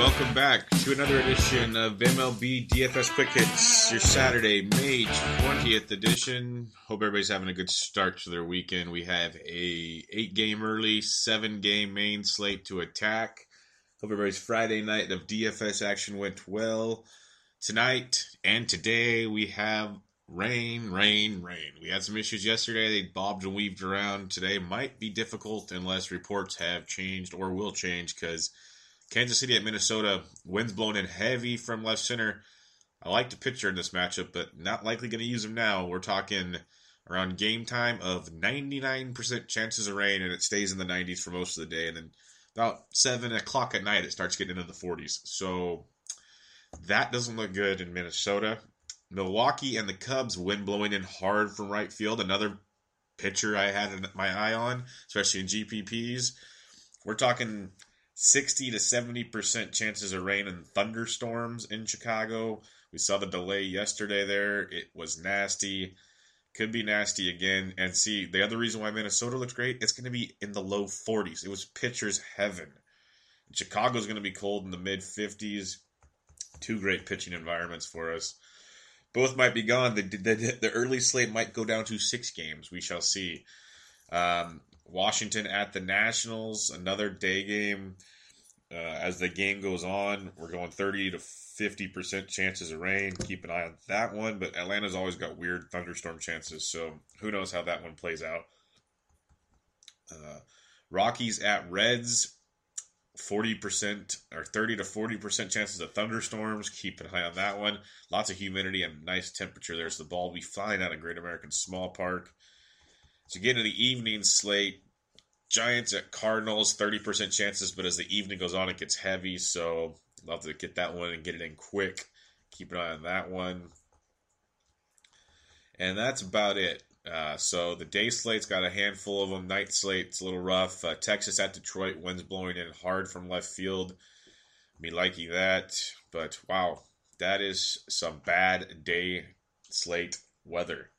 Welcome back to another edition of MLB DFS Quick Hits, your Saturday, May 20th edition. Hope everybody's having a good start to their weekend. We have a eight game early, seven game main slate to attack. Hope everybody's Friday night of DFS action went well. Tonight and today we have rain, rain, rain. We had some issues yesterday. They bobbed and weaved around. Today might be difficult unless reports have changed or will change because Kansas City at Minnesota, winds blowing in heavy from left center. I like the pitcher in this matchup, but not likely going to use him now. We're talking around game time of 99% chances of rain, and it stays in the 90s for most of the day. And then about 7 o'clock at night, it starts getting into the 40s. So that doesn't look good in Minnesota. Milwaukee and the Cubs, wind blowing in hard from right field. Another pitcher I had my eye on, especially in GPPs. We're talking 60 to 70% chances of rain and thunderstorms in Chicago. We saw the delay yesterday there. It was nasty. Could be nasty again. And see, the other reason why Minnesota looks great, it's going to be in the low 40s. It was pitcher's heaven. Chicago's going to be cold in the mid 50s. Two great pitching environments for us. Both might be gone. The, the, the early slate might go down to six games. We shall see. Um, Washington at the Nationals, another day game. Uh, as the game goes on, we're going 30 to 50% chances of rain. Keep an eye on that one. But Atlanta's always got weird thunderstorm chances, so who knows how that one plays out. Uh, Rockies at Reds, 40% or 30 to 40% chances of thunderstorms. Keep an eye on that one. Lots of humidity and nice temperature. There's the ball we find out of Great American Small Park. So get into the evening slate. Giants at Cardinals, 30% chances, but as the evening goes on, it gets heavy. So love to get that one and get it in quick. Keep an eye on that one. And that's about it. Uh, so the day slate's got a handful of them. Night slate's a little rough. Uh, Texas at Detroit, winds blowing in hard from left field. Me liking that. But wow, that is some bad day slate weather.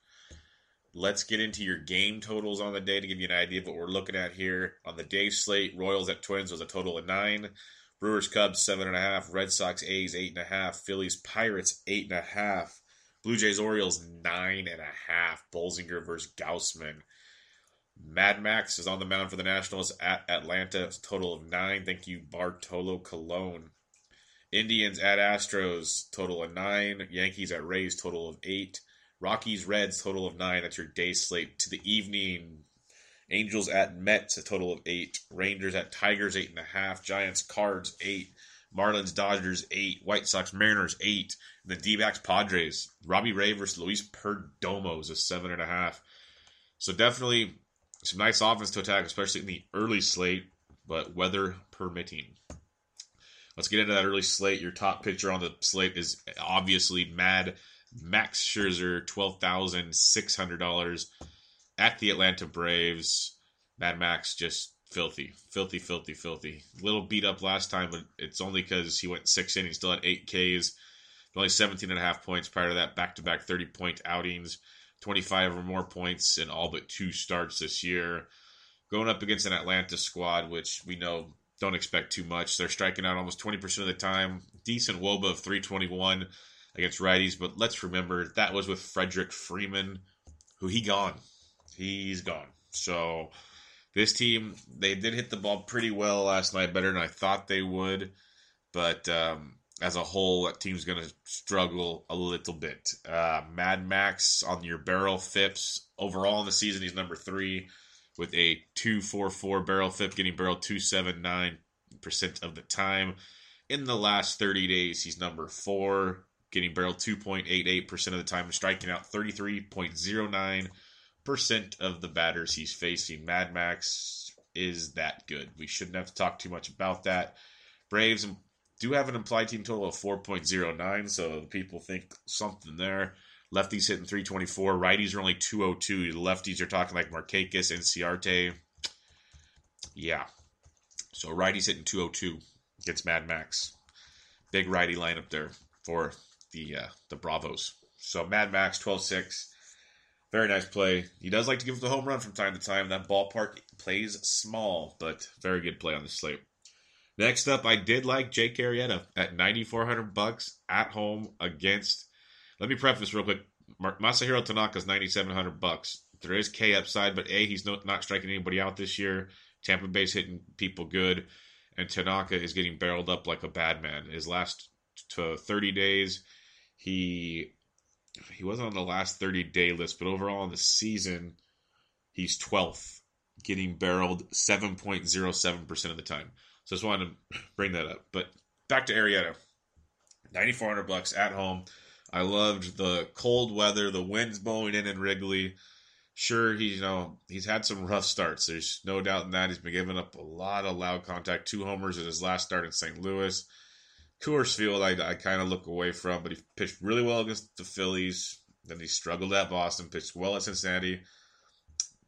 Let's get into your game totals on the day to give you an idea of what we're looking at here. On the day slate, Royals at Twins was a total of nine. Brewers Cubs seven and a half. Red Sox A's eight and a half. Phillies Pirates eight and a half. Blue Jays Orioles nine and a half. Bolsinger versus Gausman. Mad Max is on the mound for the Nationals at Atlanta. Total of nine. Thank you, Bartolo Colon. Indians at Astros. Total of nine. Yankees at Rays. Total of eight. Rockies, Reds, total of nine. That's your day slate. To the evening, Angels at Mets, a total of eight. Rangers at Tigers, eight and a half. Giants, Cards, eight. Marlins, Dodgers, eight. White Sox, Mariners, eight. And the D backs, Padres. Robbie Ray versus Luis Perdomo is a seven and a half. So definitely some nice offense to attack, especially in the early slate, but weather permitting. Let's get into that early slate. Your top pitcher on the slate is obviously Mad Max Scherzer, twelve thousand six hundred dollars at the Atlanta Braves. Mad Max just filthy, filthy, filthy, filthy. Little beat up last time, but it's only because he went six innings, still had eight Ks, only 17 and a half points prior to that, back to back 30 point outings. 25 or more points in all but two starts this year. Going up against an Atlanta squad, which we know don't expect too much. They're striking out almost 20% of the time. Decent Woba of 321 against righties, but let's remember that was with Frederick Freeman, who he gone. He's gone. So this team, they did hit the ball pretty well last night, better than I thought they would. But um, as a whole, that team's going to struggle a little bit. Uh, Mad Max on your barrel FIPS. Overall in the season, he's number three with a 244 barrel FIP, getting barrel 279% of the time. In the last 30 days, he's number four, getting barrel 2.88% of the time, and striking out 33.09% of the batters he's facing. Mad Max is that good. We shouldn't have to talk too much about that. Braves do have an implied team total of 4.09, so people think something there. Lefties hitting 324. Righties are only 202. The lefties are talking like Markakis and Ciarte. Yeah. So righties hitting 202 against Mad Max. Big righty lineup there for the uh, the Bravos. So Mad Max 12-6. Very nice play. He does like to give the home run from time to time. That ballpark plays small, but very good play on the slate. Next up, I did like Jake Arrieta at 9400 bucks at home against let me preface real quick. Masahiro Tanaka is 9,700 bucks. There is K upside, but A, he's not striking anybody out this year. Tampa Bay's hitting people good, and Tanaka is getting barreled up like a bad man. His last to 30 days, he he wasn't on the last 30 day list, but overall in the season, he's 12th, getting barreled 7.07% of the time. So I just wanted to bring that up. But back to Arrieta. 9,400 bucks at home. I loved the cold weather, the winds blowing in in Wrigley. Sure, he you know he's had some rough starts. There's no doubt in that. He's been giving up a lot of loud contact. Two homers in his last start in St. Louis. Coors Field, I, I kind of look away from, but he pitched really well against the Phillies. Then he struggled at Boston, pitched well at Cincinnati.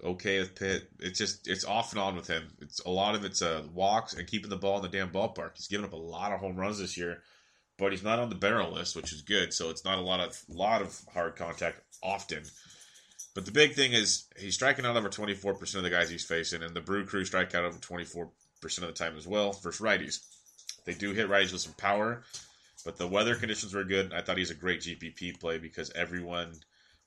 Okay with Pitt. It's just it's off and on with him. It's a lot of it's uh, walks and keeping the ball in the damn ballpark. He's given up a lot of home runs this year but he's not on the barrel list, which is good. So it's not a lot of lot of hard contact often. But the big thing is he's striking out over 24% of the guys he's facing, and the Brew Crew strike out over 24% of the time as well versus righties. They do hit righties with some power, but the weather conditions were good. I thought he's a great GPP play because everyone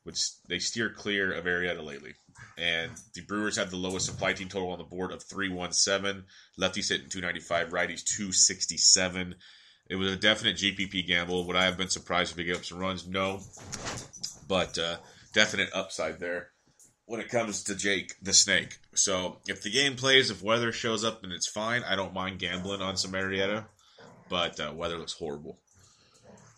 would they steer clear of Arrieta lately. And the Brewers have the lowest supply team total on the board of 317. Lefties hitting 295, righties 267. It was a definite GPP gamble. Would I have been surprised if he gave up some runs? No. But uh, definite upside there when it comes to Jake the Snake. So if the game plays, if weather shows up and it's fine, I don't mind gambling on some Marietta, But uh, weather looks horrible.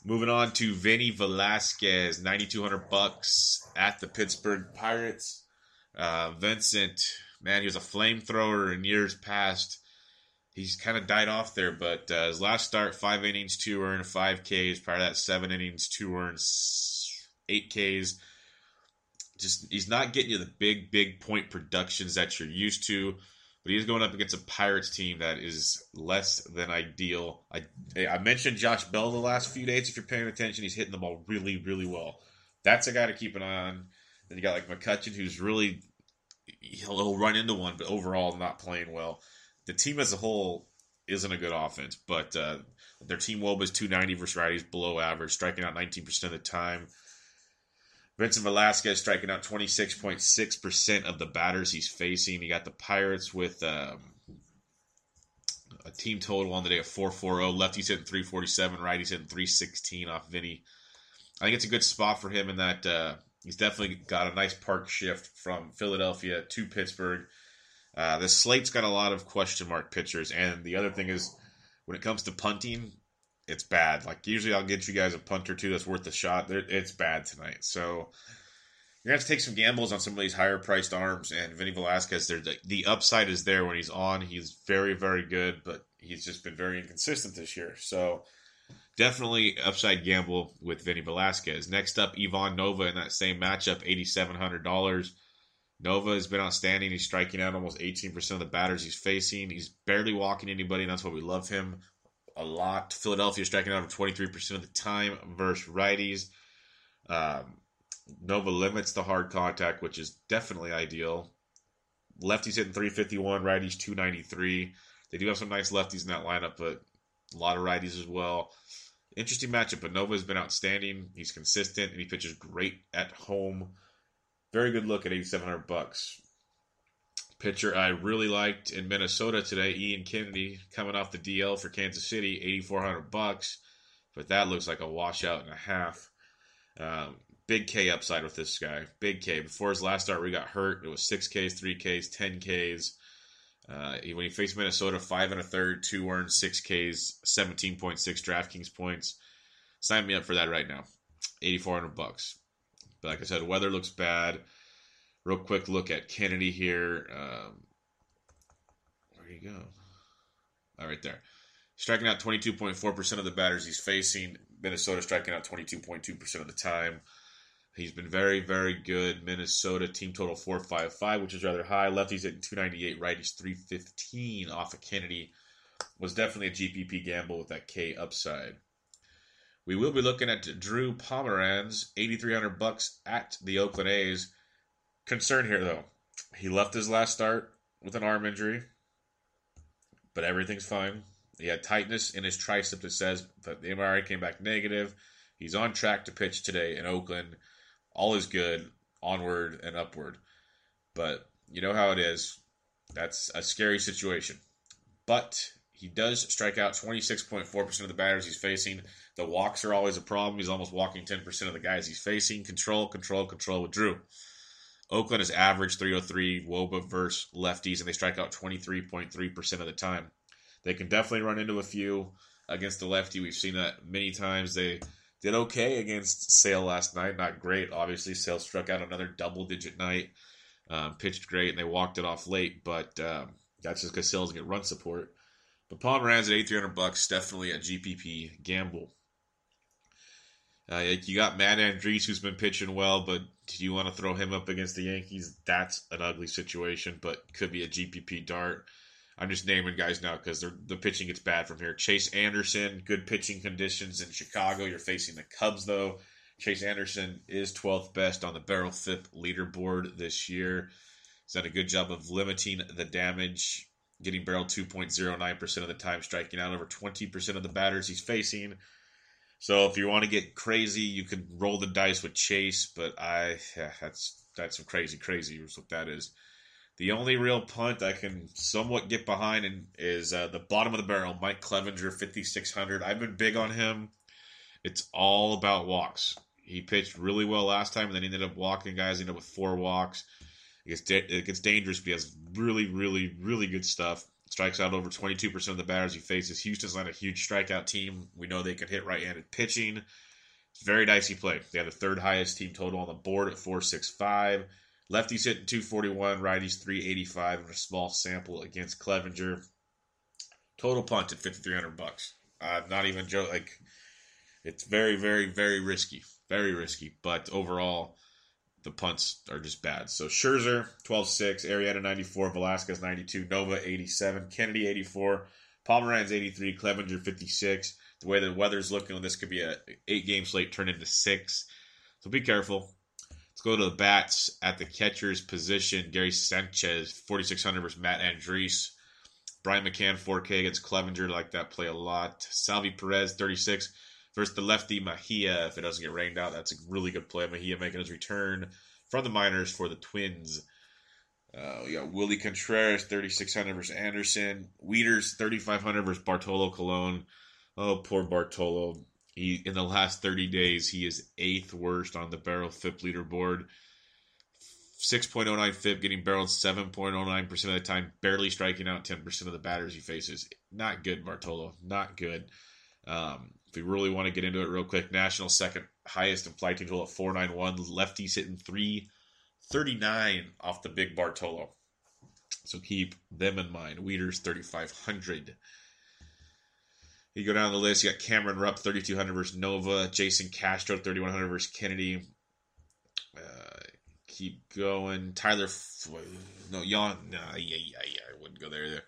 Moving on to Vinny Velasquez, 9200 bucks at the Pittsburgh Pirates. Uh, Vincent, man, he was a flamethrower in years past he's kind of died off there. But uh, his last start, five innings, two earned, five Ks. Prior to that, seven innings, two earned, eight Ks. Just he's not getting you the big, big point productions that you're used to. But he's going up against a Pirates team that is less than ideal. I I mentioned Josh Bell the last few days. If you're paying attention, he's hitting the ball really, really well. That's a guy to keep an eye on. Then you got like McCutchen, who's really he'll, he'll run into one, but overall not playing well the team as a whole isn't a good offense, but uh, their team woba is 290 versus righties, below average, striking out 19% of the time. Vincent Velasquez striking out 26.6% of the batters he's facing. He got the Pirates with um, a team total on the day of 440. Lefties hitting 347, righties hitting 316 off Vinny. I think it's a good spot for him in that uh, he's definitely got a nice park shift from Philadelphia to Pittsburgh. Uh, the slate's got a lot of question mark pitchers, and the other thing is, when it comes to punting, it's bad. Like usually, I'll get you guys a punt or two that's worth a shot. It's bad tonight, so you're gonna have to take some gambles on some of these higher priced arms. And Vinny Velasquez, the, the upside is there when he's on. He's very, very good, but he's just been very inconsistent this year. So definitely upside gamble with Vinny Velasquez. Next up, Ivan Nova in that same matchup, eighty seven hundred dollars. Nova has been outstanding. He's striking out almost 18% of the batters he's facing. He's barely walking anybody, and that's why we love him a lot. Philadelphia striking out 23% of the time versus righties. Um, Nova limits the hard contact, which is definitely ideal. Lefties hitting 351, righties 293. They do have some nice lefties in that lineup, but a lot of righties as well. Interesting matchup, but Nova has been outstanding. He's consistent and he pitches great at home. Very good look at 8700 bucks. Pitcher I really liked in Minnesota today, Ian Kennedy, coming off the DL for Kansas City, 8400 bucks, but that looks like a washout and a half. Um, big K upside with this guy. Big K. Before his last start, we got hurt. It was six Ks, three Ks, ten Ks. Uh, when he faced Minnesota, five and a third, two earned, six Ks, seventeen point six DraftKings points. Sign me up for that right now. Eighty four hundred bucks. But like I said, weather looks bad. Real quick look at Kennedy here. Um, where you go? All right there. Striking out 22.4% of the batters he's facing. Minnesota striking out 22.2% of the time. He's been very, very good. Minnesota team total 455, which is rather high. Lefties at 298, righties 315 off of Kennedy. Was definitely a GPP gamble with that K upside. We will be looking at Drew Pomeranz, 8300 bucks at the Oakland A's. Concern here though. He left his last start with an arm injury, but everything's fine. He had tightness in his tricep that says that the MRI came back negative. He's on track to pitch today in Oakland all is good, onward and upward. But you know how it is. That's a scary situation. But he does strike out 26.4% of the batters he's facing. The walks are always a problem. He's almost walking 10% of the guys he's facing. Control, control, control with Drew. Oakland is averaged 303 Woba versus lefties, and they strike out 23.3% of the time. They can definitely run into a few against the lefty. We've seen that many times. They did okay against Sale last night. Not great, obviously. Sale struck out another double digit night. Um, pitched great, and they walked it off late, but um, that's just because Sale's get run support. But Pomeranz at 8300 bucks, definitely a GPP gamble. Uh, you got Matt Andriese, who's been pitching well, but do you want to throw him up against the Yankees? That's an ugly situation, but could be a GPP dart. I'm just naming guys now because the pitching gets bad from here. Chase Anderson, good pitching conditions in Chicago. You're facing the Cubs though. Chase Anderson is 12th best on the Barrel FIP leaderboard this year. He's done a good job of limiting the damage, getting barrel 2.09% of the time, striking out over 20% of the batters he's facing. So if you want to get crazy, you could roll the dice with Chase, but I yeah, that's that's some crazy crazy is what that is. The only real punt I can somewhat get behind in, is uh, the bottom of the barrel, Mike Clevinger, 5,600. I've been big on him. It's all about walks. He pitched really well last time, and then he ended up walking guys. Ended up with four walks. It gets, it gets dangerous, but he has really, really, really good stuff. Strikes out over 22% of the batters he faces. Houston's not a huge strikeout team. We know they can hit right-handed pitching. It's very dicey play. They have the third highest team total on the board at 465. Lefties hitting 241, righties 385 in a small sample against Clevinger. Total punt at 5300 bucks. I'm not even joking. Like, it's very, very, very risky. Very risky. But overall, the punts are just bad. So Scherzer, 12-6, Arrieta 94, Velasquez 92, Nova 87, Kennedy 84, Pomeranz 83, Clevinger 56. The way the weather's looking, this could be a eight-game slate turned into six. So be careful. Let's go to the bats at the catcher's position. Gary Sanchez, 4,600 versus Matt Andriese. Brian McCann, 4K against Clevinger. Like that play a lot. Salvy Perez, 36 versus the lefty Mejia. If it doesn't get rained out, that's a really good play. Mejia making his return from the minors for the Twins. Uh, we got Willie Contreras, 3,600 versus Anderson. Wieters, 3,500 versus Bartolo Colon. Oh, poor Bartolo. He in the last 30 days, he is eighth worst on the barrel FIP leaderboard. 6.09 FIP, getting barreled 7.09% of the time, barely striking out 10% of the batters he faces. Not good, Bartolo. Not good. Um, we really want to get into it real quick, National second highest implied total at 491. Lefties hitting 339 off the big Bartolo. So keep them in mind. Wieters 3,500. You go down the list, you got Cameron Rupp, 3,200 versus Nova. Jason Castro, 3,100 versus Kennedy. Uh, keep going. Tyler, F- no, Yon, no, yeah, yeah, yeah, I wouldn't go there. There.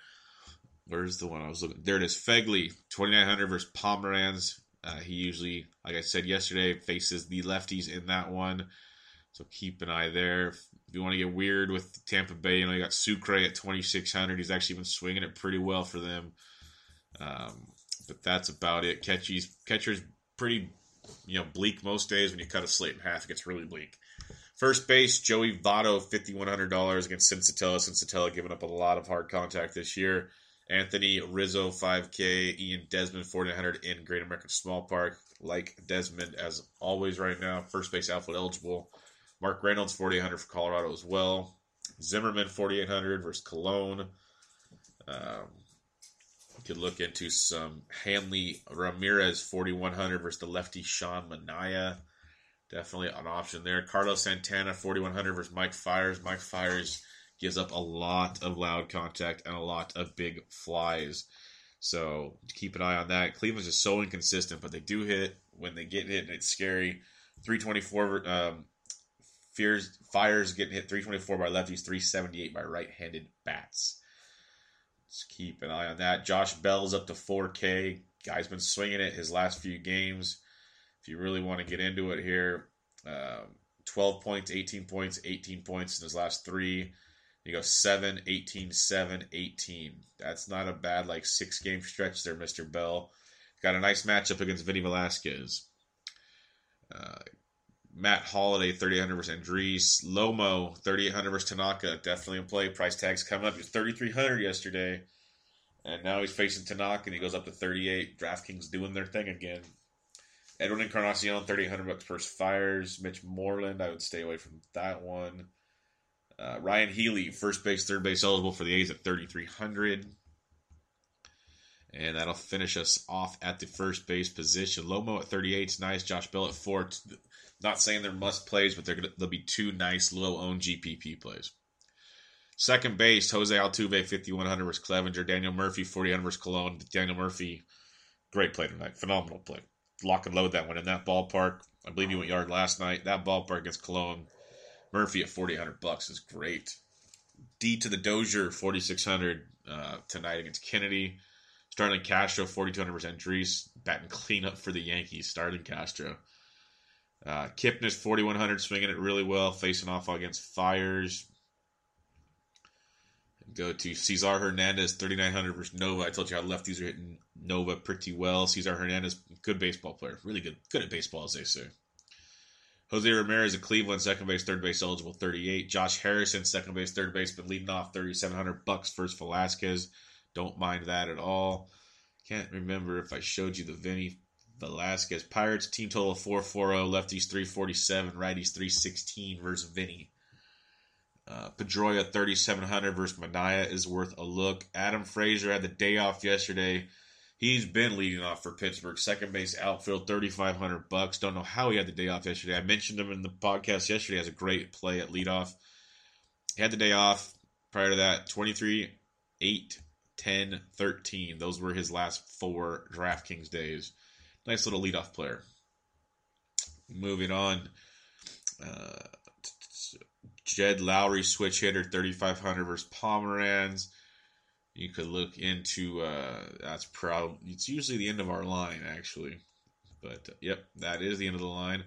Where's the one I was looking? There it is. Phegley, 2,900 versus Pomeranz. Uh, he usually, like I said yesterday, faces the lefties in that one. So keep an eye there. If you want to get weird with Tampa Bay, you know, you got Sucre at 2,600. He's actually been swinging it pretty well for them. Um, but that's about it. Catchy's, catcher's pretty, you know, bleak most days when you cut a slate in half. It gets really bleak. First base, Joey Votto, $5,100 against Senzatela. Senzatela giving up a lot of hard contact this year. Anthony Rizzo, 5K. Ian Desmond, 4,900 in Great American Small Park. Like Desmond, as always, right now. First base outfield eligible. Mark Reynolds, 4,800 for Colorado as well. Zimmerman, 4,800 versus Colon. Um, you could look into some Hanley Ramirez, 4,100 versus the lefty Sean Manaea. Definitely an option there. Carlos Santana, 4,100 versus Mike Fiers. Mike Fiers gives up a lot of loud contact and a lot of big flies. So keep an eye on that. Cleveland's just so inconsistent, but they do hit when they get hit, and it's scary. 324 um, Fears Fiers getting hit 324 by lefties, 378 by right-handed bats. Just keep an eye on that. Josh Bell's up to 4K. Guy's been swinging it his last few games if you really want to get into it here. Um, 12 points, 18 points, 18 points in his last three. You go 7, 18, 7, 18. That's not a bad, like, six game stretch there, Mr. Bell. Got a nice matchup against Vinny Velasquez. Uh, Matt Holliday, 3,800 versus Andriese. Lomo, 3,800 versus Tanaka. Definitely in play. Price tag's coming up. He was 3,300 yesterday. And now he's facing Tanaka and he goes up to 38. DraftKings doing their thing again. Edwin Encarnacion, 3,800 bucks versus Fiers. Mitch Moreland, I would stay away from that one. Uh, Ryon Healy, first base, third base eligible for the A's at 3,300. And that'll finish us off at the first base position. Lomo at 38 is nice. Josh Bell at 4. Not saying they're must plays, but they're gonna, they'll be two nice, low owned GPP plays. Second base, Jose Altuve, 5,100 versus Clevinger. Daniel Murphy, 4,000 versus Colon. Daniel Murphy, great play tonight. Phenomenal play lock and load that one in that ballpark. I believe he went yard last night. That ballpark against Colon. Murphy at 4,800 bucks is great. D to the Dozier, 4,600 uh, tonight against Kennedy. Starlin Castro, 4,200 percent Drees. Batting cleanup for the Yankees. starting Castro. Uh, Kipnis, 4,100, swinging it really well, facing off against Fiers. Go to Cesar Hernandez, 3,900 versus Nova. I told you how lefties are hitting Nova pretty well. Cesar Hernandez, good baseball player. Really good. Good at baseball, as they say. Jose Ramirez of Cleveland, second base, third base eligible, 38. Josh Harrison, second base, third base, but leading off 3,700 bucks versus Velasquez. Don't mind that at all. Can't remember if I showed you the Vinny Velasquez. Pirates team total of 440, lefties 347, righties 316 versus Vinny. Uh, Pedroia 3700 versus Manaea is worth a look. Adam Frazier had the day off yesterday. He's been leading off for Pittsburgh. Second base outfield, 3500 bucks. Don't know how he had the day off yesterday. I mentioned him in the podcast yesterday as a great play at leadoff. He had the day off. Prior to that, 23, 8, 10, 13. Those were his last four DraftKings days. Nice little leadoff player. Moving on. Uh, Jed Lowrie switch hitter 3500 versus Pomeranz. You could look into uh, that's proud. It's usually the end of our line actually, but uh, yep, that is the end of the line.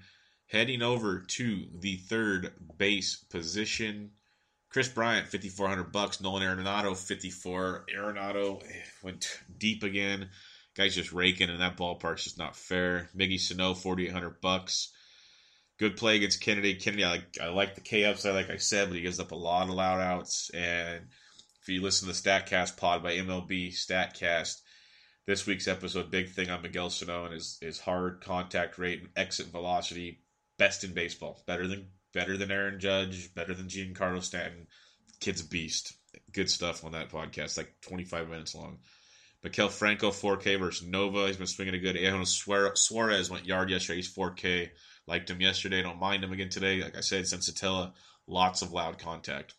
Heading over to the third base position, Kris Bryant 5400 bucks. Nolan Arenado 54. Arenado eh, went deep again. Guy's just raking, and that ballpark's just not fair. Miggy Sano 4800 bucks good play against Kennedy. Kennedy, I like, I like the K upside, like I said, but he gives up a lot of loud outs. And if you listen to the Statcast pod by MLB Statcast, this week's episode, big thing on Miguel Sano and his, his hard contact rate and exit velocity, best in baseball. Better than better than Aaron Judge, better than Giancarlo Stanton. Kid's beast. Good stuff on that podcast, like 25 minutes long. Maikel Franco, 4K versus Nova. He's been swinging a good. Eugenio Suarez went yard yesterday. He's 4K. Liked him yesterday. Don't mind him again today. Like I said, Senzatela, lots of loud contact.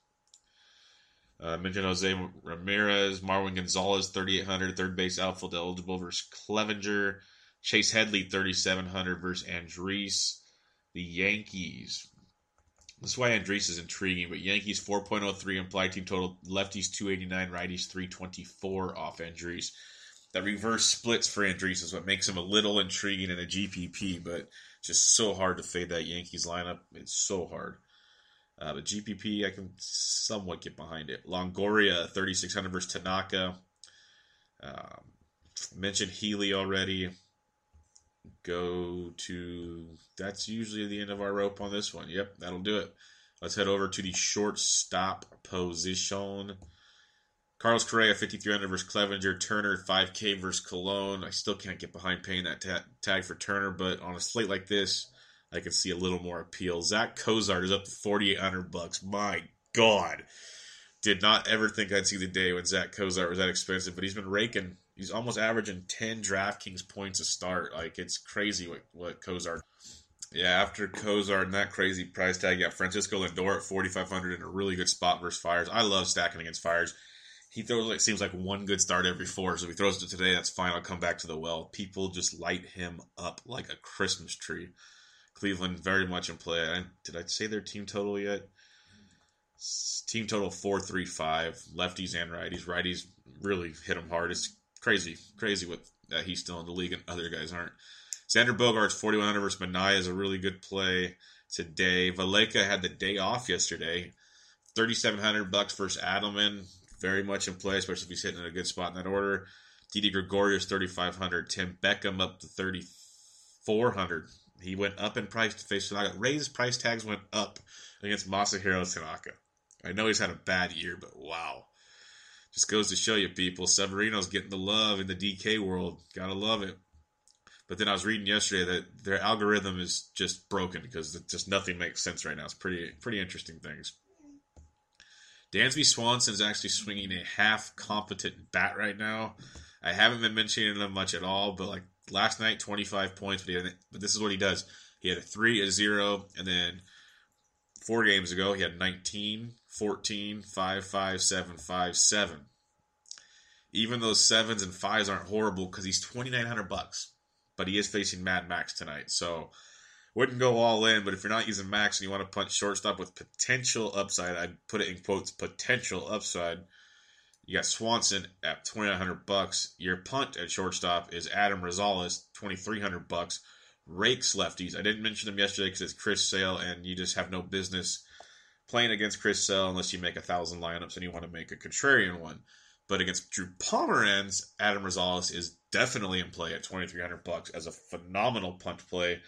Uh, mentioned Jose Ramirez, Marwin Gonzalez, 3,800, third base outfield eligible versus Clevinger. Chase Headley, 3,700 versus Andriese. The Yankees. This is why Andriese is intriguing, but Yankees 4.03 implied team total, lefties 289, righties 324 off Andriese. that reverse splits for Andriese is what makes him a little intriguing in a GPP, but just so hard to fade that Yankees lineup. It's so hard. Uh, but GPP, I can somewhat get behind it. Longoria, 3,600 versus Tanaka. Um, mentioned Healy already. Go to. That's usually the end of our rope on this one. Yep, that'll do it. Let's head over to the shortstop position. Carlos Correa, 5,300 versus Clevinger. Turner, 5K versus Colon. I still can't get behind paying that ta- tag for Turner, but on a slate like this, I can see a little more appeal. Zach Cozart is up to 4,800 bucks. My God. Did not ever think I'd see the day when Zach Cozart was that expensive, but he's been raking. He's almost averaging 10 DraftKings points a start. Like, it's crazy what, what Cozart. Yeah, after Cozart and that crazy price tag, you got Francisco Lindor at 4,500 in a really good spot versus Fiers. I love stacking against Fiers he throws like seems like one good start every four. So if he throws it today, that's fine. I'll come back to the well. People just light him up like a Christmas tree. Cleveland very much in play. I, did I say their team total yet? Team total four three five. Lefties and righties. Righties really hit him hard. It's crazy, crazy that he's still in the league and other guys aren't. Xander one hundred versus Manaea is a really good play today. Valaika had the day off yesterday. Thirty seven hundred bucks versus Adleman very much in play, especially if he's hitting in a good spot in that order. Didi Gregorius, 3,500. Tim Beckham up to 3,400. He went up in price to face Tanaka. Raised price tags went up against Masahiro Tanaka. I know he's had a bad year, but wow. Just goes to show you, people. Severino's getting the love in the DK world. Gotta love it. But then I was reading yesterday that their algorithm is just broken because just nothing makes sense right now. It's pretty pretty interesting things. Dansby Swanson is actually swinging a half competent bat right now. I haven't been mentioning him much at all, but like last night, 25 points. But, had, but this is what he does. He had a 3, a 0, and then four games ago, he had 19, 14, 5, 5, 7, 5, 7. Even those sevens and fives aren't horrible because he's 2900 bucks. But he is facing Mad Max tonight. So wouldn't go all in, but if you're not using max and you want to punch shortstop with potential upside, I'd put it in quotes potential upside. You got Swanson at twenty nine hundred bucks. Your punt at shortstop is Adam Rosales, twenty three hundred bucks. Rakes lefties. I didn't mention them yesterday because it's Chris Sale, and you just have no business playing against Chris Sale unless you make a thousand lineups and you want to make a contrarian one. But against Drew Pomeranz, Adam Rosales is definitely in play at twenty three hundred bucks as a phenomenal punt play.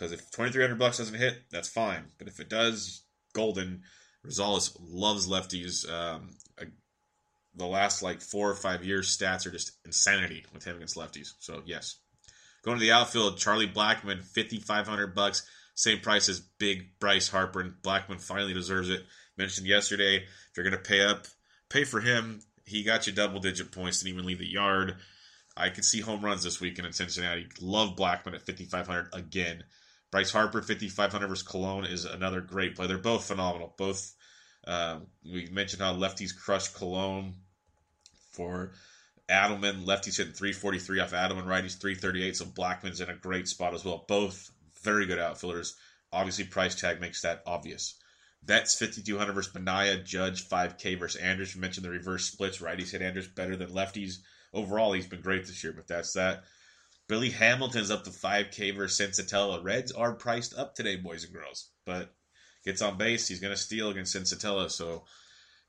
Because if 2300 bucks doesn't hit, that's fine. But if it does, golden. Rosales loves lefties. Um, the last like four or five years stats are just insanity with him against lefties. So yes. Going to the outfield, Charlie Blackmon, 5500 bucks, same price as big Bryce Harper, and Blackmon finally deserves it. Mentioned yesterday, if you're going to pay up, pay for him. He got you double digit points, didn't even leave the yard. I could see home runs this weekend in Cincinnati. Love Blackmon at 5500 again. Bryce Harper, 5,500 versus Colon, is another great play. They're both phenomenal. Both, uh, we mentioned how lefties crushed Colon for Adleman. Lefties hitting 343 off Adleman. Righties 338. So Blackmon's in a great spot as well. Both very good outfielders. Obviously, price tag makes that obvious. That's 5,200 versus Manaea. Judge 5K versus Andriese. You mentioned the reverse splits. Righties hit Andriese better than lefties. Overall, he's been great this year, but that's that. Billy Hamilton's up to 5K versus Senzatela. Reds are priced up today, boys and girls. But gets on base. He's going to steal against Senzatela. So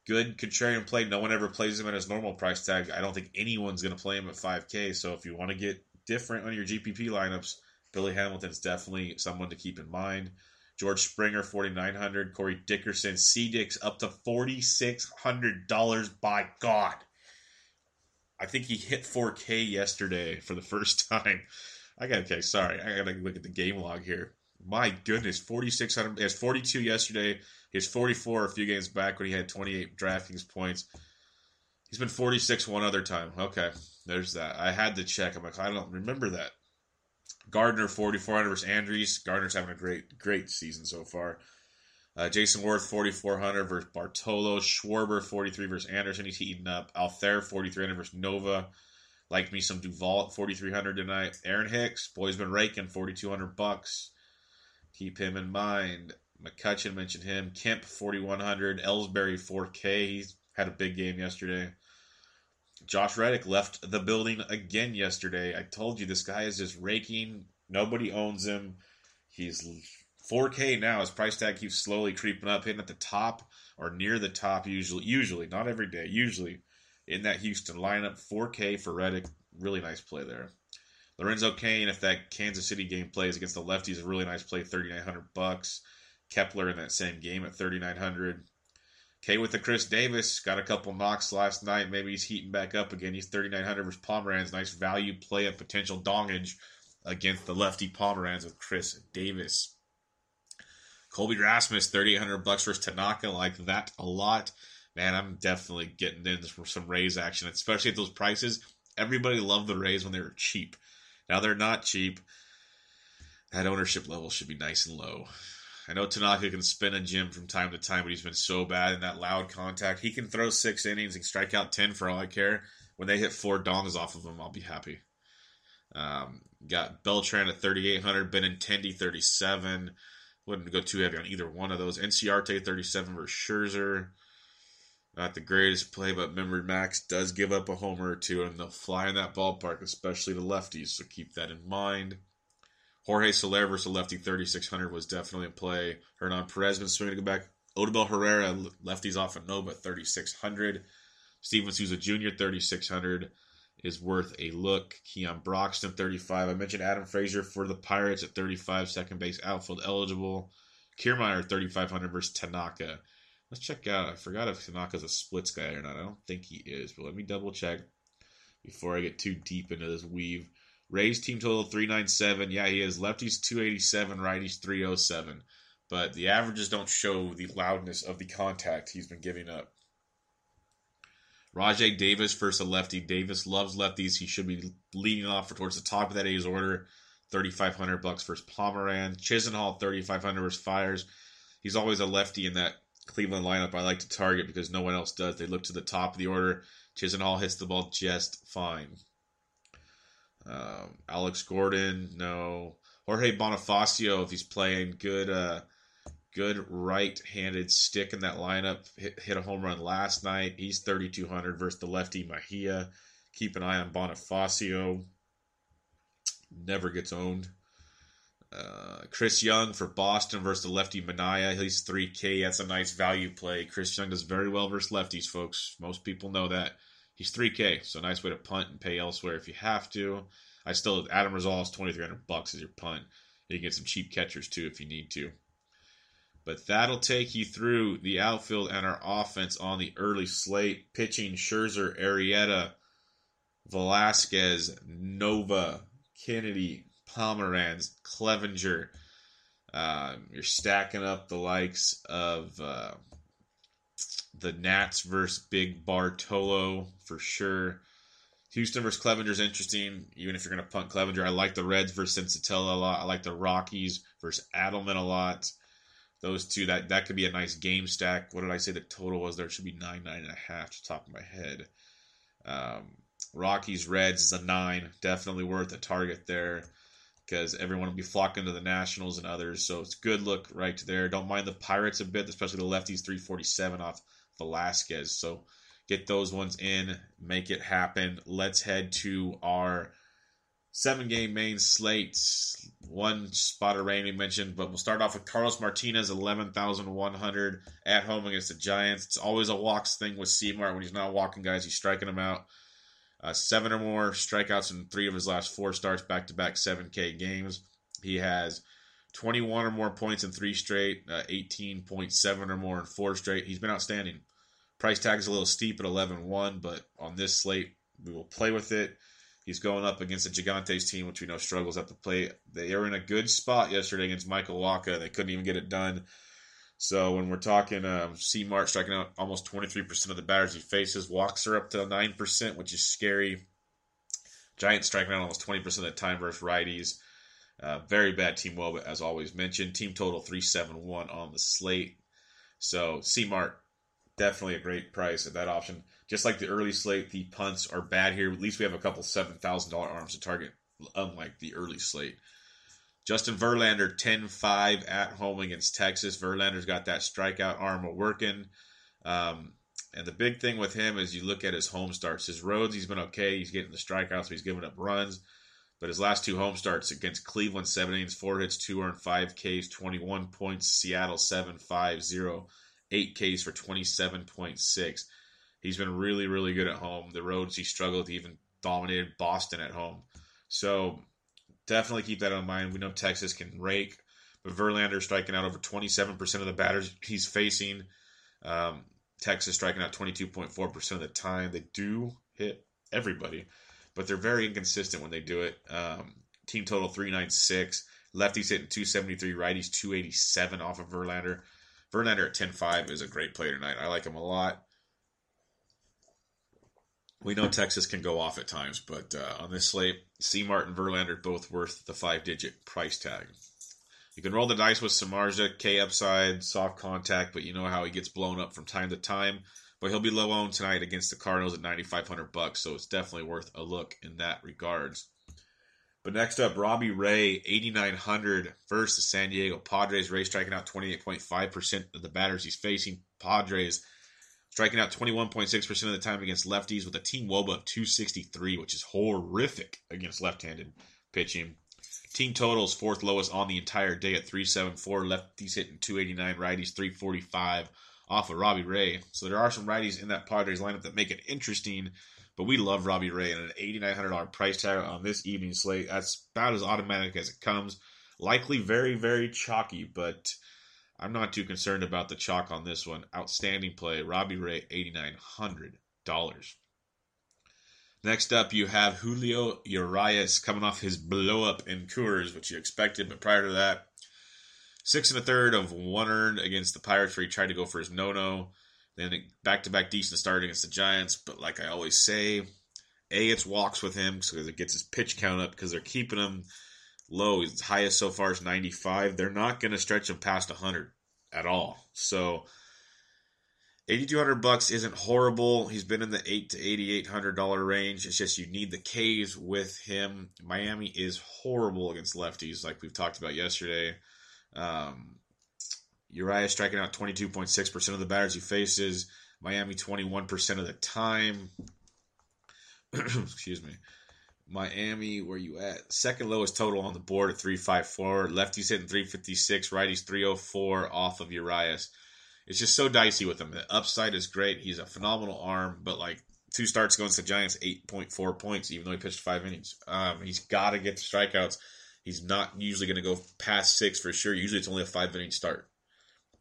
good contrarian play. No one ever plays him at his normal price tag. I don't think anyone's going to play him at 5K. So if you want to get different on your GPP lineups, Billy Hamilton's definitely someone to keep in mind. George Springer, 4900 Corey Dickerson, C Dix up to $4,600. By God. I think he hit 4K yesterday for the first time. I got okay. Sorry, I gotta look at the game log here. My goodness, 4,600. He has 42 yesterday. He has 44 a few games back when he had 28 DraftKings points. He's been 46 one other time. Okay, there's that. I had to check. I'm like, I don't remember that. Gardner 4,400 versus Andriese. Gardner's having a great, great season so far. Uh, Jayson Werth, 4,400 versus Bartolo. Schwarber, 43 versus Anderson. He's heating up. Altherr, 4,300 versus Nova. Liked me some Duvall at 4,300 tonight. Aaron Hicks, boy's been raking, 4,200 bucks. Keep him in mind. McCutchen mentioned him. Kemp, 4,100. Ellsbury, 4K. He's had a big game yesterday. Josh Reddick left the building again yesterday. I told you this guy is just raking. Nobody owns him. He's 4K now. His price tag keeps slowly creeping up, hitting at the top or near the top. Usually, usually not every day. Usually in that Houston lineup, 4K for Reddick. Really nice play there. Lorenzo Cain, if that Kansas City game plays against the lefties, a really nice play, 3,900 bucks. Kepler in that same game at 3,900. K with the Chris Davis got a couple knocks last night. Maybe he's heating back up again. He's 3,900 versus Pomeranz. Nice value play of potential dongage against the lefty Pomeranz with Chris Davis. Colby Rasmus, 3,800 bucks versus Tanaka. Like that a lot. Man, I'm definitely getting in for some Rays action, especially at those prices. Everybody loved the Rays when they were cheap. Now they're not cheap. That ownership level should be nice and low. I know Tanaka can spin a gym from time to time, but he's been so bad in that loud contact. He can throw six innings and strike out 10 for all I care. When they hit four dongs off of him, I'll be happy. Um, got Beltran at 3,800, Benintendi 37. Wouldn't go too heavy on either one of those. Inciarte 37 versus Scherzer. Not the greatest play, but remember Max does give up a homer or two, and they'll fly in that ballpark, especially the lefties. So keep that in mind. Jorge Soler versus a lefty 3600 was definitely in play. Hernan Perez been swinging to go back. Odubel Herrera lefties off of Nova 3600. Steven Souza Jr. 3600 is worth a look. Keon Broxton 35. I mentioned Adam Frazier for the Pirates at 35, second base outfield eligible. Kiermaier 3500 versus Tanaka. Let's check out. I forgot if Tanaka's a splits guy or not. I don't think he is, but let me double check before I get too deep into this weave. Rays team total 397. Yeah, he is. Lefties 287, righties 307. But the averages don't show the loudness of the contact he's been giving up. Rajay Davis versus a lefty. Davis loves lefties. He should be leading off towards the top of that A's order. 3500 bucks versus Pomeranz. Chisenhall 3500 versus Fiers. He's always a lefty in that Cleveland lineup I like to target because no one else does. They look to the top of the order. Chisenhall hits the ball just fine. Um, Alex Gordon, no. Jorge Bonifacio, if he's playing good, uh, good right-handed stick in that lineup, hit, hit a home run last night. He's 3,200 versus the lefty Mejia. Keep an eye on Bonifacio. Never gets owned. Uh, Chris Young for Boston versus the lefty Manaea. He's 3K. That's a nice value play. Chris Young does very well versus lefties, folks. Most people know that. He's 3K, so nice way to punt and pay elsewhere if you have to. I still Adam Rosales 2300 bucks as your punt. You can get some cheap catchers too if you need to. But that'll take you through the outfield and our offense on the early slate. Pitching Scherzer, Arrieta, Velasquez, Nova, Kennedy, Pomeranz, Clevinger. Uh, you're stacking up the likes of uh, the Nats versus Big Bartolo for sure. Houston versus Clevinger is interesting, even if you're going to punt Clevinger. I like the Reds versus Senzatela a lot. I like the Rockies versus Adleman a lot. Those two, that that could be a nice game stack. What did I say the total was there? It should be nine, nine and a half, to the top of my head. Um, Rockies, Reds is a nine. Definitely worth a target there because everyone will be flocking to the Nationals and others. So it's good look right there. Don't mind the Pirates a bit, especially the lefties, 347 off Velasquez. So get those ones in, make it happen. Let's head to our seven game main slate. One spot of rain we mentioned, but we'll start off with Carlos Martinez, 11,100 at home against the Giants. It's always a walks thing with Seymour. When he's not walking guys, he's striking them out. Uh, seven or more strikeouts in three of his last four starts, back to back 7K games. He has 21 or more points in three straight, uh, 18.7 or more in four straight. He's been outstanding. Price tag is a little steep at 11 1, but on this slate, we will play with it. He's going up against the Gigantes team, which we know struggles at the plate. They were in a good spot yesterday against Michael Wacha. They couldn't even get it done. So when we're talking um, C Mart striking out almost 23% of the batters he faces, walks are up to 9%, which is scary. Giants striking out almost 20% of the time versus righties. Uh, very bad team but as always mentioned, team total 371 on the slate. So C Mart, definitely a great price at that option. Just like the early slate, the punts are bad here. At least we have a couple $7,000 arms to target, unlike the early slate. Justin Verlander, 10 5 at home against Texas. Verlander's got that strikeout arm working. Um, And the big thing with him is you look at his home starts. His roads, he's been okay. He's getting the strikeouts, he's giving up runs. But his last two home starts against Cleveland, seven innings, four hits, two earned, five Ks, 21 points. Seattle, seven, five, zero, eight Ks for 27.6. He's been really, really good at home. The roads, he struggled. He even dominated Boston at home. So definitely keep that in mind. We know Texas can rake, but Verlander striking out over 27% of the batters he's facing. Um, Texas striking out 22.4% of the time. They do hit everybody, but they're very inconsistent when they do it. Um, team total 396. Lefties hitting 273, righties 287 off of Verlander. Verlander at 10-5 is a great play tonight. I like him a lot. We know Texas can go off at times, but uh, on this slate, C. Martin Verlander both worth the five-digit price tag. You can roll the dice with Samardzija, K upside, soft contact, but you know how he gets blown up from time to time. But he'll be low owned tonight against the Cardinals at 9500 bucks, so it's definitely worth a look in that regards. But next up, Robbie Ray, 8900 versus the San Diego Padres. Ray striking out 28.5% of the batters he's facing. Padres striking out 21.6% of the time against lefties with a team WOBA of 263, which is horrific against left-handed pitching. Team totals fourth lowest on the entire day at 374. Lefties hitting 289, righties 345 off of Robbie Ray. So there are some righties in that Padres lineup that make it interesting. But we love Robbie Ray and an $8,900 price tag on this evening slate. That's about as automatic as it comes. Likely very, very chalky, but I'm not too concerned about the chalk on this one. Outstanding play. Robbie Ray, $8,900. Next up, you have Julio Urias coming off his blow up in Coors, which you expected, but prior to that, six and a third of one earned against the Pirates, where he tried to go for his no no. Then back to back decent start against the Giants, but like I always say, A, it's walks with him because it gets his pitch count up because they're keeping him low. His highest so far is 95. They're not going to stretch him past 100 at all. So 8200 bucks isn't horrible. He's been in the 8 to 8800 dollar range. It's just you need the K's with him. Miami is horrible against lefties like we've talked about yesterday. Um, Urias striking out 22.6% of the batters he faces. Miami 21% of the time. Excuse me. Miami, where you at? Second lowest total on the board at 354. Lefties hitting 356, righties 304 off of Urias. It's just so dicey with him. The upside is great. He's a phenomenal arm, but like two starts against the Giants, 8.4 points, even though he pitched five innings. Um, he's got to get the strikeouts. He's not usually going to go past six for sure. Usually it's only a five inning start.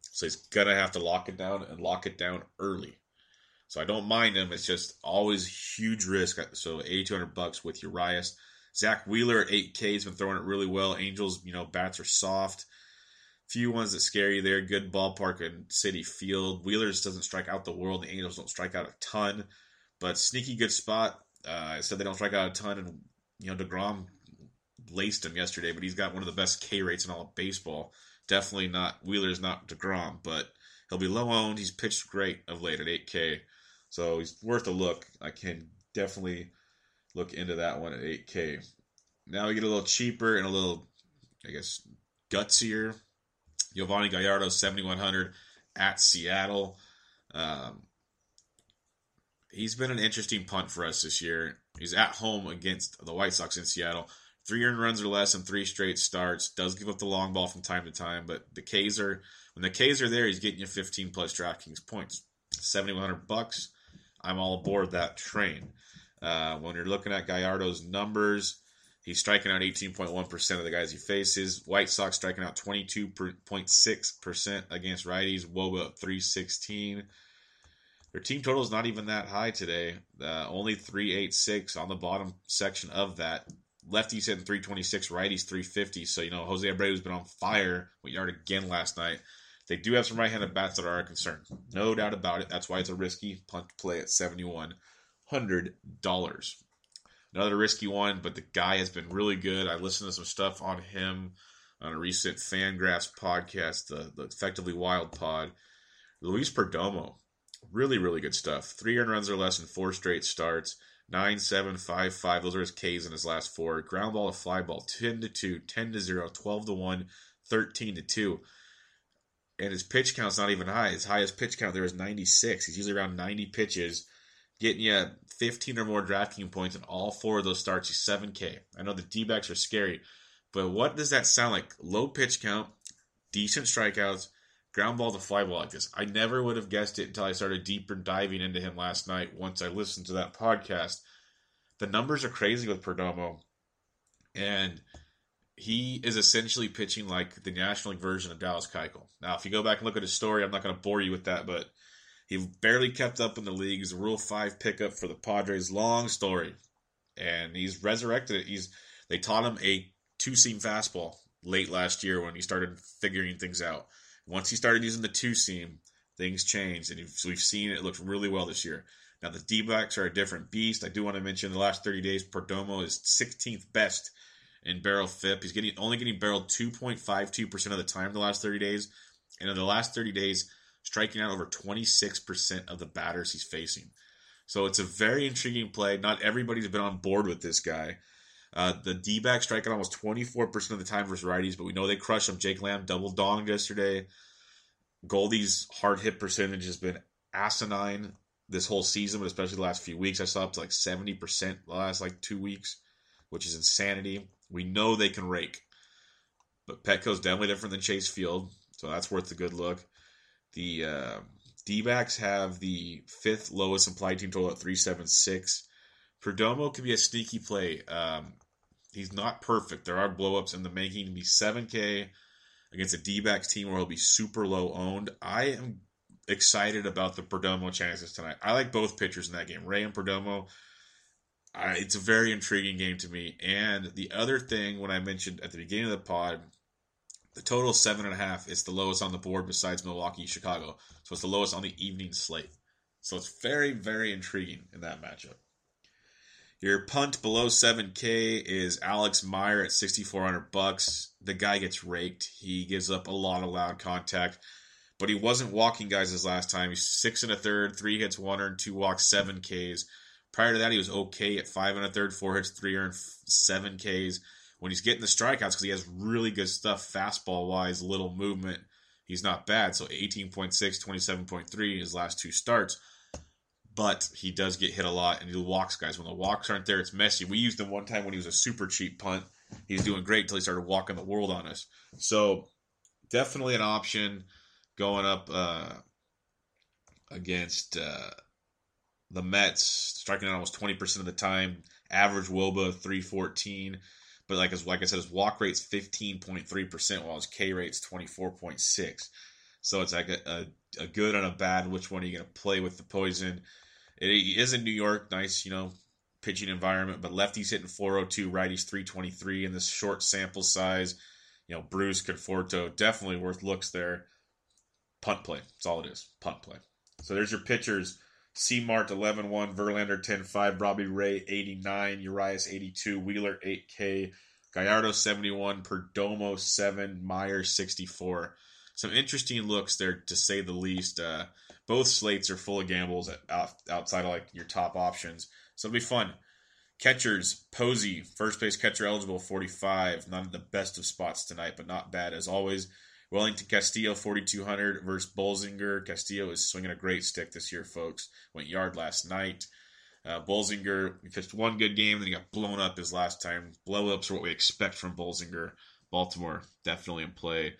So he's going to have to lock it down and lock it down early. So I don't mind him. It's just always huge risk. So 8200 bucks with Urias. Zach Wheeler at 8K has been throwing it really well. Angels, you know, bats are soft. Few ones that scare you there. Good ballpark and Citi Field. Wheeler just doesn't strike out the world. The Angels don't strike out a ton, but sneaky good spot. Uh, I said they don't strike out a ton, and you know Degrom laced him yesterday, but he's got one of the best K rates in all of baseball. Definitely not Wheeler's not Degrom, but he'll be low owned. He's pitched great of late at 8K. So he's worth a look. I can definitely look into that one at 8K. Now we get a little cheaper and a little, I guess, gutsier. Yovani Gallardo, 7,100 at Seattle. Um, he's been an interesting punt for us this year. He's at home against the White Sox in Seattle. Three earned runs or less in three straight starts. Does give up the long ball from time to time, but the K's are when the K's are there, he's getting you 15 plus DraftKings points. 7,100 bucks. I'm all aboard that train. Uh, when you're looking at Gallardo's numbers, he's striking out 18.1% of the guys he faces. White Sox striking out 22.6% against righties. Woba 316. Their team total is not even that high today. Uh, only 386 on the bottom section of that. Lefties hitting 326, righties 350. So, you know, Jose Abreu's been on fire. We yard again last night. They do have some right-handed bats that are a concern, no doubt about it. That's why it's a risky punt play at seventy-one hundred dollars. Another risky one, but the guy has been really good. I listened to some stuff on him on a recent Fangraphs podcast, the, the Effectively Wild pod. Luis Perdomo, really, really good stuff. Three earned runs or less in four straight starts. Nine, seven, five, five. Those are his Ks in his last four. Ground ball to fly ball, 10 to 2, 10 to 0, 12 to 1, 13 to 2 and his pitch count's not even high. His highest pitch count there is 96. He's usually around 90 pitches, getting you 15 or more DraftKings points in all four of those starts. He's 7K. I know the D backs are scary, but what does that sound like? Low pitch count, decent strikeouts, ground ball to fly ball like this. I never would have guessed it until I started deeper diving into him last night once I listened to that podcast. The numbers are crazy with Perdomo. And he is essentially pitching like the National League version of Dallas Keuchel. Now, if you go back and look at his story, I'm not going to bore you with that, but he barely kept up in the league. He's a Rule Five pickup for the Padres. Long story, and he's resurrected it. He's they taught him a two seam fastball late last year when he started figuring things out. Once he started using the two seam, things changed, and we've seen it look really well this year. Now the D backs are a different beast. I do want to mention the last 30 days, Perdomo is 16th best in barrel FIP. He's getting only getting barreled 2.52% of the time the last 30 days. And in the last 30 days, striking out over 26% of the batters he's facing. So it's a very intriguing play. Not everybody's been on board with this guy. Uh, the D back striking almost 24% of the time versus righties, but we know they crush him. Jake Lamb double donged yesterday. Goldie's hard hit percentage has been asinine this whole season, but especially the last few weeks. I saw up to like 70% the last like two weeks, which is insanity. We know they can rake. But Petco's definitely different than Chase Field, so that's worth a good look. The uh, D backs have the fifth lowest implied team total at 376. Perdomo could be a sneaky play. Um, he's not perfect. There are blowups in the making. to be 7K against a D backs team where he'll be super low owned. I am excited about the Perdomo chances tonight. I like both pitchers in that game, Ray and Perdomo. I, it's a very intriguing game to me. And the other thing, when I mentioned at the beginning of the pod, the total seven and a half is the lowest on the board besides Milwaukee, Chicago. So it's the lowest on the evening slate. So it's very, very intriguing in that matchup. Your punt below 7K is Alex Meyer at 6,400 bucks. The guy gets raked. He gives up a lot of loud contact, but he wasn't walking guys his last time. He's six and a third, three hits, one earned, two walks, seven Ks. Prior to that, he was okay at five and a third, four hits, three earned, seven Ks. When he's getting the strikeouts, because he has really good stuff fastball wise, little movement, he's not bad. So 18.6, 27.3 his last two starts. But he does get hit a lot and he walks guys. When the walks aren't there, it's messy. We used him one time when he was a super cheap punt. He's doing great until he started walking the world on us. So definitely an option going up uh, against uh, the Mets, striking out almost 20% of the time. Average Woba 314. But like as like I said, his walk rate's 15.3%, while his K rate's 24.6. So it's like a, a, a, good and a bad. Which one are you going to play with the poison? It is in New York, nice, you know, pitching environment, but lefties hitting 402, righties 323 in this short sample size. You know, Bruce Conforto, definitely worth looks there. Punt play. That's all it is. Punt play. So there's your pitchers C-Mart 11-1, Verlander 10-5, Robbie Ray 89, Urias 82, Wheeler 8K, Gallardo 71, Perdomo 7, Meyer 64. Some interesting looks there to say the least. Uh, both slates are full of gambles at, out, outside of like your top options, so it'll be fun. Catchers, Posey, first base catcher eligible 45. Not in the best of spots tonight, but not bad as always. Wellington Castillo 4200 versus Bolsinger. Castillo is swinging a great stick this year, folks. Went yard last night. Uh, Bolsinger he pitched one good game, then he got blown up his last time. Blow ups are what we expect from Bolsinger. Baltimore definitely in play.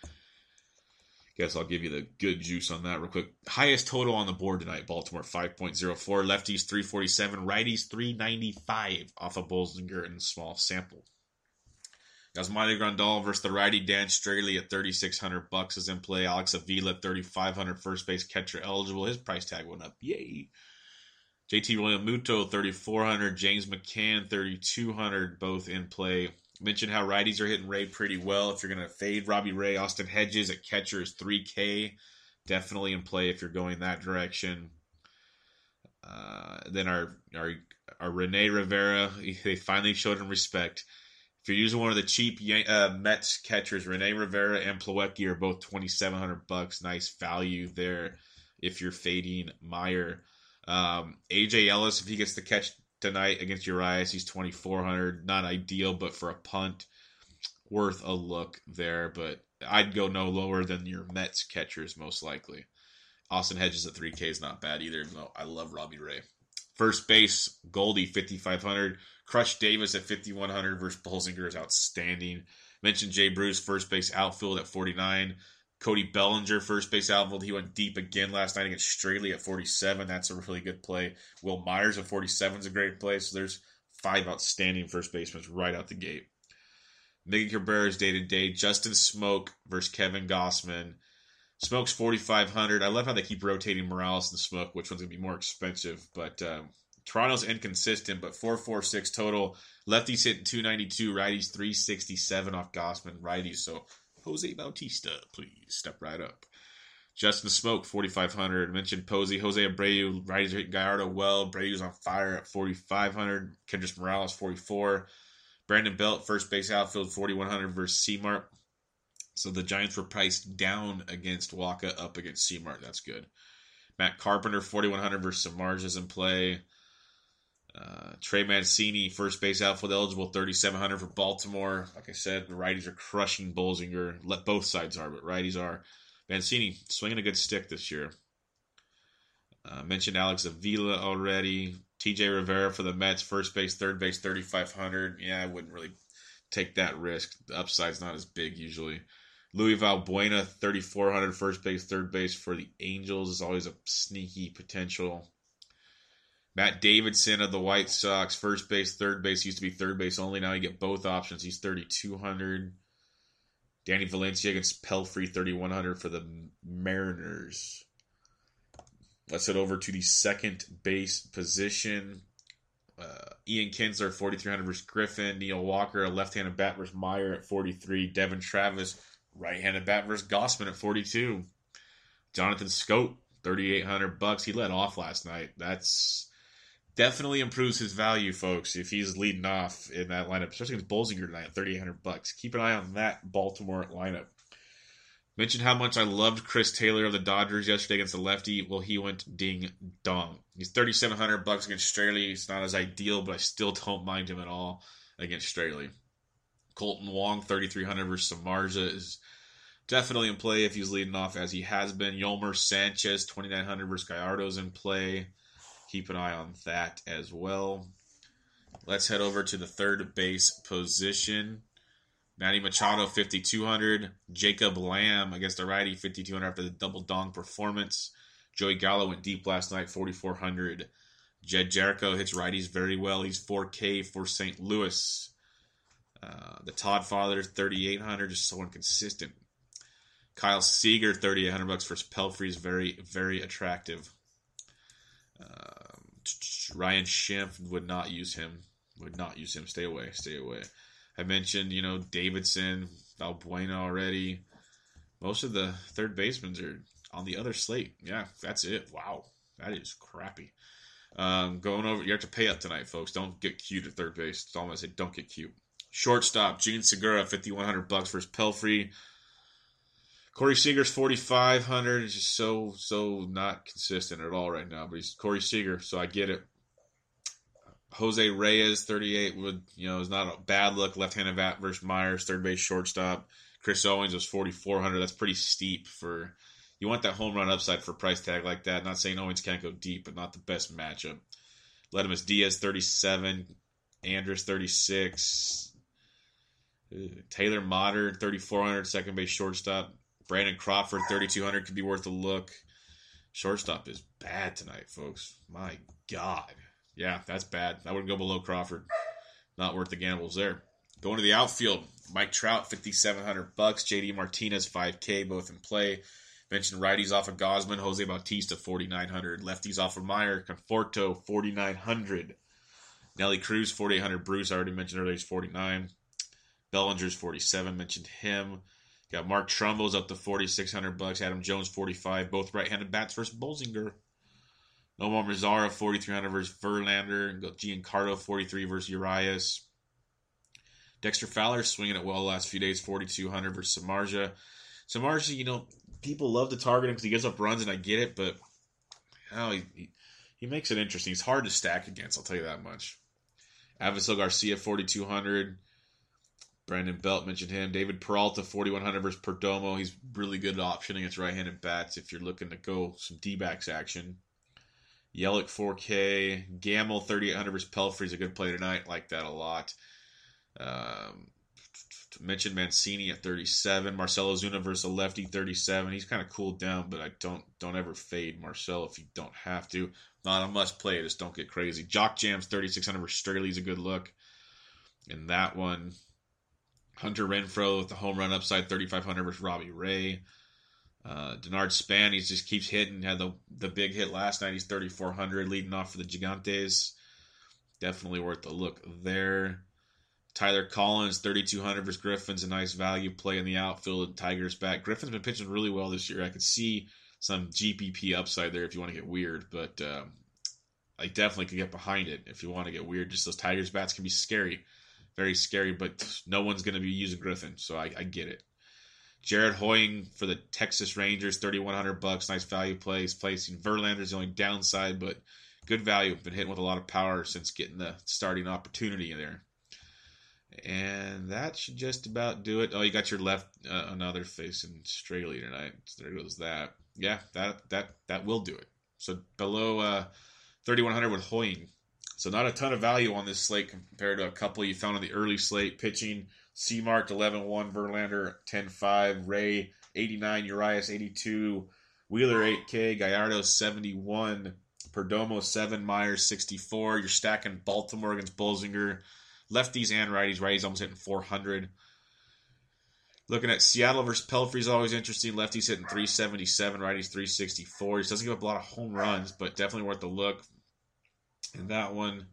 Guess I'll give you the good juice on that real quick. Highest total on the board tonight, Baltimore 5.04. Lefties 347, righties 395 off of Bolsinger in a small sample. Yasmani Grandal versus the righty Dan Straily at 3600 bucks is in play. Alex Avila 3500 first base catcher eligible. His price tag went up. Yay. JT Realmuto, 3400, James McCann 3200 both in play. Mentioned how righties are hitting Ray pretty well. If you're going to fade Robbie Ray, Austin Hedges at catcher is 3K. Definitely in play if you're going that direction. Uh, then our our our Rene Rivera, they finally showed him respect. If you're using one of the cheap uh, Mets catchers, Rene Rivera and Plawecki are both twenty seven hundred bucks. Nice value there. If you're fading Meyer, um, AJ Ellis, if he gets the catch tonight against Urias, he's twenty four hundred. Not ideal, but for a punt, worth a look there. But I'd go no lower than your Mets catchers, most likely. Austin Hedges at 3K is not bad either, though I love Robbie Ray. First base, Goldie, 5,500. Crush Davis at 5,100 versus Bolsinger is outstanding. Mentioned Jay Bruce, first base outfield at 49. Cody Bellinger, first base outfield. He went deep again last night against Straily at 47. That's a really good play. Wil Myers at 47 is a great play. So there's five outstanding first basemen right out the gate. Miggy Cabrera's day to day. Justin Smoak versus Kevin Gausman. Smoak's 4,500. I love how they keep rotating Morales and Smoak, which one's going to be more expensive. But um, Toronto's inconsistent, but 446 total. Lefties hitting 292, righties 367 off Gausman, righties. So Jose Bautista, please step right up. Justin Smoak, 4,500. Mentioned Posey. Jose Abreu, righties hitting Gallardo well. Abreu's on fire at 4,500. Kendrys Morales, 44. Brandon Belt, first base outfield, 4,100 versus C-Mart. So the Giants were priced down against Wacha, up against C-Mart. That's good. Matt Carpenter, 4,100 versus Samardzija in play. Uh, Trey Mancini, first base outfield eligible, 3,700 for Baltimore. Like I said, the righties are crushing Bolsinger. Let both sides are, but righties are. Mancini swinging a good stick this year. Uh, mentioned Alex Avila already. TJ Rivera for the Mets, first base, third base, 3,500. Yeah, I wouldn't really take that risk. The upside's not as big usually. Luis Valbuena, 3,400, first base, third base for the Angels is always a sneaky potential. Matt Davidson of the White Sox, first base, third base, used to be third base only. Now you get both options. He's 3,200. Danny Valencia against Pelfrey, 3,100 for the Mariners. Let's head over to the second base position. Uh, Ian Kinsler, 4,300 versus Griffin. Neil Walker, a left handed bat versus Meyer at 43. Devon Travis, right handed bat versus Gausman at 42. Jonathan Schoop, 3,800 bucks. He let off last night. That's definitely improves his value, folks, if he's leading off in that lineup, especially with Bolsinger tonight 3,800 bucks. Keep an eye on that Baltimore lineup. Mentioned how much I loved Chris Taylor of the Dodgers yesterday against the lefty. Well, he went ding dong. He's 3,700 bucks against Straily. It's not as ideal, but I still don't mind him at all against Straily. Kolten Wong, 3,300 versus Samardzija is definitely in play if he's leading off as he has been. Yolmer Sanchez, 2,900 versus Gallardo is in play. Keep an eye on that as well. Let's head over to the third base position. Manny Machado, 5,200. Jacob Lamb against the righty, 5,200 after the double dong performance. Joey Gallo went deep last night, 4,400. Jedd Gyorko hits righties very well. He's 4K for St. Louis. Uh, the Todd Father, 3,800, just so inconsistent. Kyle Seager, 3,800 bucks for Pelfrey is very, very attractive. Um, Ryan Schimpf would not use him. Would not use him. Stay away. Stay away. I mentioned, you know, Davidson, Valbuena already. Most of the third basemen are on the other slate. Yeah, that's it. Wow, that is crappy. Um, going over, you have to pay up tonight, folks. Don't get cute at third base. It's I'm say. Don't get cute. Shortstop, Jean Segura, fifty one hundred bucks versus Pelfrey. Corey Seager's forty five hundred. Is just so so not consistent at all right now. But he's Corey Seager, so I get it. Jose Reyes, 38, would you know is not a bad look. Left-handed bat versus Myers, third base shortstop. Chris Owings was 4,400. That's pretty steep for you want that home run upside for price tag like that. Not saying Owings can't go deep, but not the best matchup. Aledmys Diaz 37, Andrus 36, Taylor Motter 3,400, second base shortstop. Brandon Crawford 3,200 could be worth a look. Shortstop is bad tonight, folks. My God. Yeah, that's bad. I wouldn't go below Crawford. Not worth the gambles there. Going to the outfield, Mike Trout, fifty seven hundred bucks. JD Martinez, five K, both in play. Mentioned righties off of Gausman, Jose Bautista, forty nine hundred. Lefties off of Meyer, Conforto, forty nine hundred. Nelly Cruz, forty eight hundred. Bruce, I already mentioned earlier, he's forty nine. Bellinger's forty seven. Mentioned him. Got Mark Trumbo's up to forty six hundred bucks. Adam Jones, forty five. Both right handed bats versus Bolsinger. Nomar Mazara, 4,300 versus Verlander. Giancarlo, 43 versus Urias. Dexter Fowler swinging it well the last few days, 4,200 versus Samardzija. Samardzija, you know, people love to target him because he gives up runs, and I get it, but know, he, he, he makes it interesting. He's hard to stack against, I'll tell you that much. Avisail Garcia, 4,200. Brandon Belt mentioned him. David Peralta, 4,100 versus Perdomo. He's really good at option against right handed bats if you're looking to go some D backs action. Yelich 4K. Gamble 3,800 versus Pelfrey's a good play tonight. Like that a lot. Um, mentioned Mancini at 37. Marcell Ozuna versus a lefty 37. He's kind of cooled down, but I don't don't ever fade Marcell if you don't have to. Not a must play. Just don't get crazy. Jock Jams 3600 versus Straily's a good look. In that one, Hunter Renfroe with the home run upside 3500 versus Robbie Ray. Uh, Denard Span, he just keeps hitting. Had the the big hit last night. He's 3400 leading off for the Gigantes. Definitely worth a look there. Tyler Collins, 3,200 versus Griffin's a nice value play in the outfield. And Tigers back. Griffin's been pitching really well this year. I could see some GPP upside there if you want to get weird, but um, I definitely could get behind it if you want to get weird. Just those Tigers bats can be scary, very scary, but no one's going to be using Griffin, so I, I get it. Jared Hoying for the Texas Rangers, 3,100 bucks, nice value play. He's placing Verlander's the only downside, but good value. Been hitting with a lot of power since getting the starting opportunity there. And that should just about do it. Oh, you got your left uh, another facing Straily tonight. So there goes that. Yeah, that that that will do it. So below uh, 3100 with Hoying. So not a ton of value on this slate compared to a couple you found on the early slate. Pitching C marked 11-1, Verlander 10-5, Ray 89, Urias 82, Wheeler 8K, Gallardo 71, Perdomo 7, Myers 64. You're stacking Baltimore against Bolsinger lefties and righties. Righties almost hitting 400. Looking at Seattle versus Pelfrey is always interesting. Lefties hitting 377, righties 364. He doesn't give up a lot of home runs, but definitely worth a look. In that one,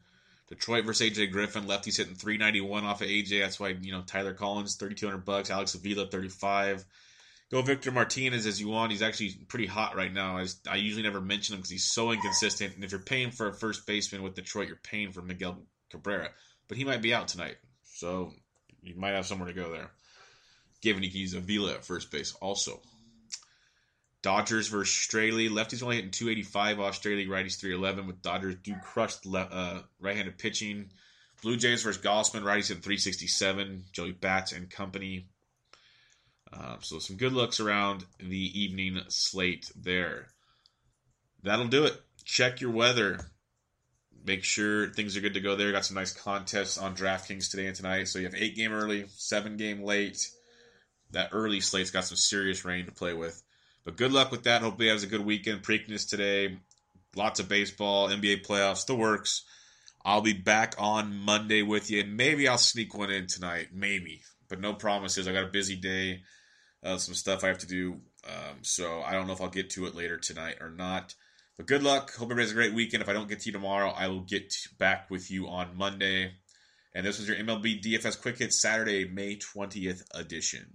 Detroit versus AJ Griffin. Lefties hitting 391 off of AJ. That's why you know Tyler Collins 3200 bucks. Alex Avila 35. Go Victor Martinez as you want. He's actually pretty hot right now. I, just, I usually never mention him because he's so inconsistent. And if you're paying for a first baseman with Detroit, you're paying for Miguel Cabrera but he might be out tonight. So you might have somewhere to go there. Given he can use Avila at first base also. Dodgers versus Straily. Lefties only hitting 285 off Straily. Righties 311 with Dodgers do crush le- uh, right-handed pitching. Blue Jays versus Gausman. Righties hitting 367. Joey Bats and company. Uh, so some good looks around the evening slate there. That'll do it. Check your weather make sure things are good to go there. Got some nice contests on DraftKings today and tonight. So you have eight game early, seven game late. That early slate's got some serious rain to play with. But good luck with that. Hopefully, has a good weekend. Preakness today. Lots of baseball, NBA playoffs, the works. I'll be back on Monday with you, maybe I'll sneak one in tonight. Maybe, but no promises. I got a busy day, uh, some stuff I have to do. Um, so I don't know if I'll get to it later tonight or not. But good luck. Hope everybody has a great weekend. If I don't get to you tomorrow, I will get back with you on Monday. And this was your MLB DFS Quick Hit Saturday, May 20th edition.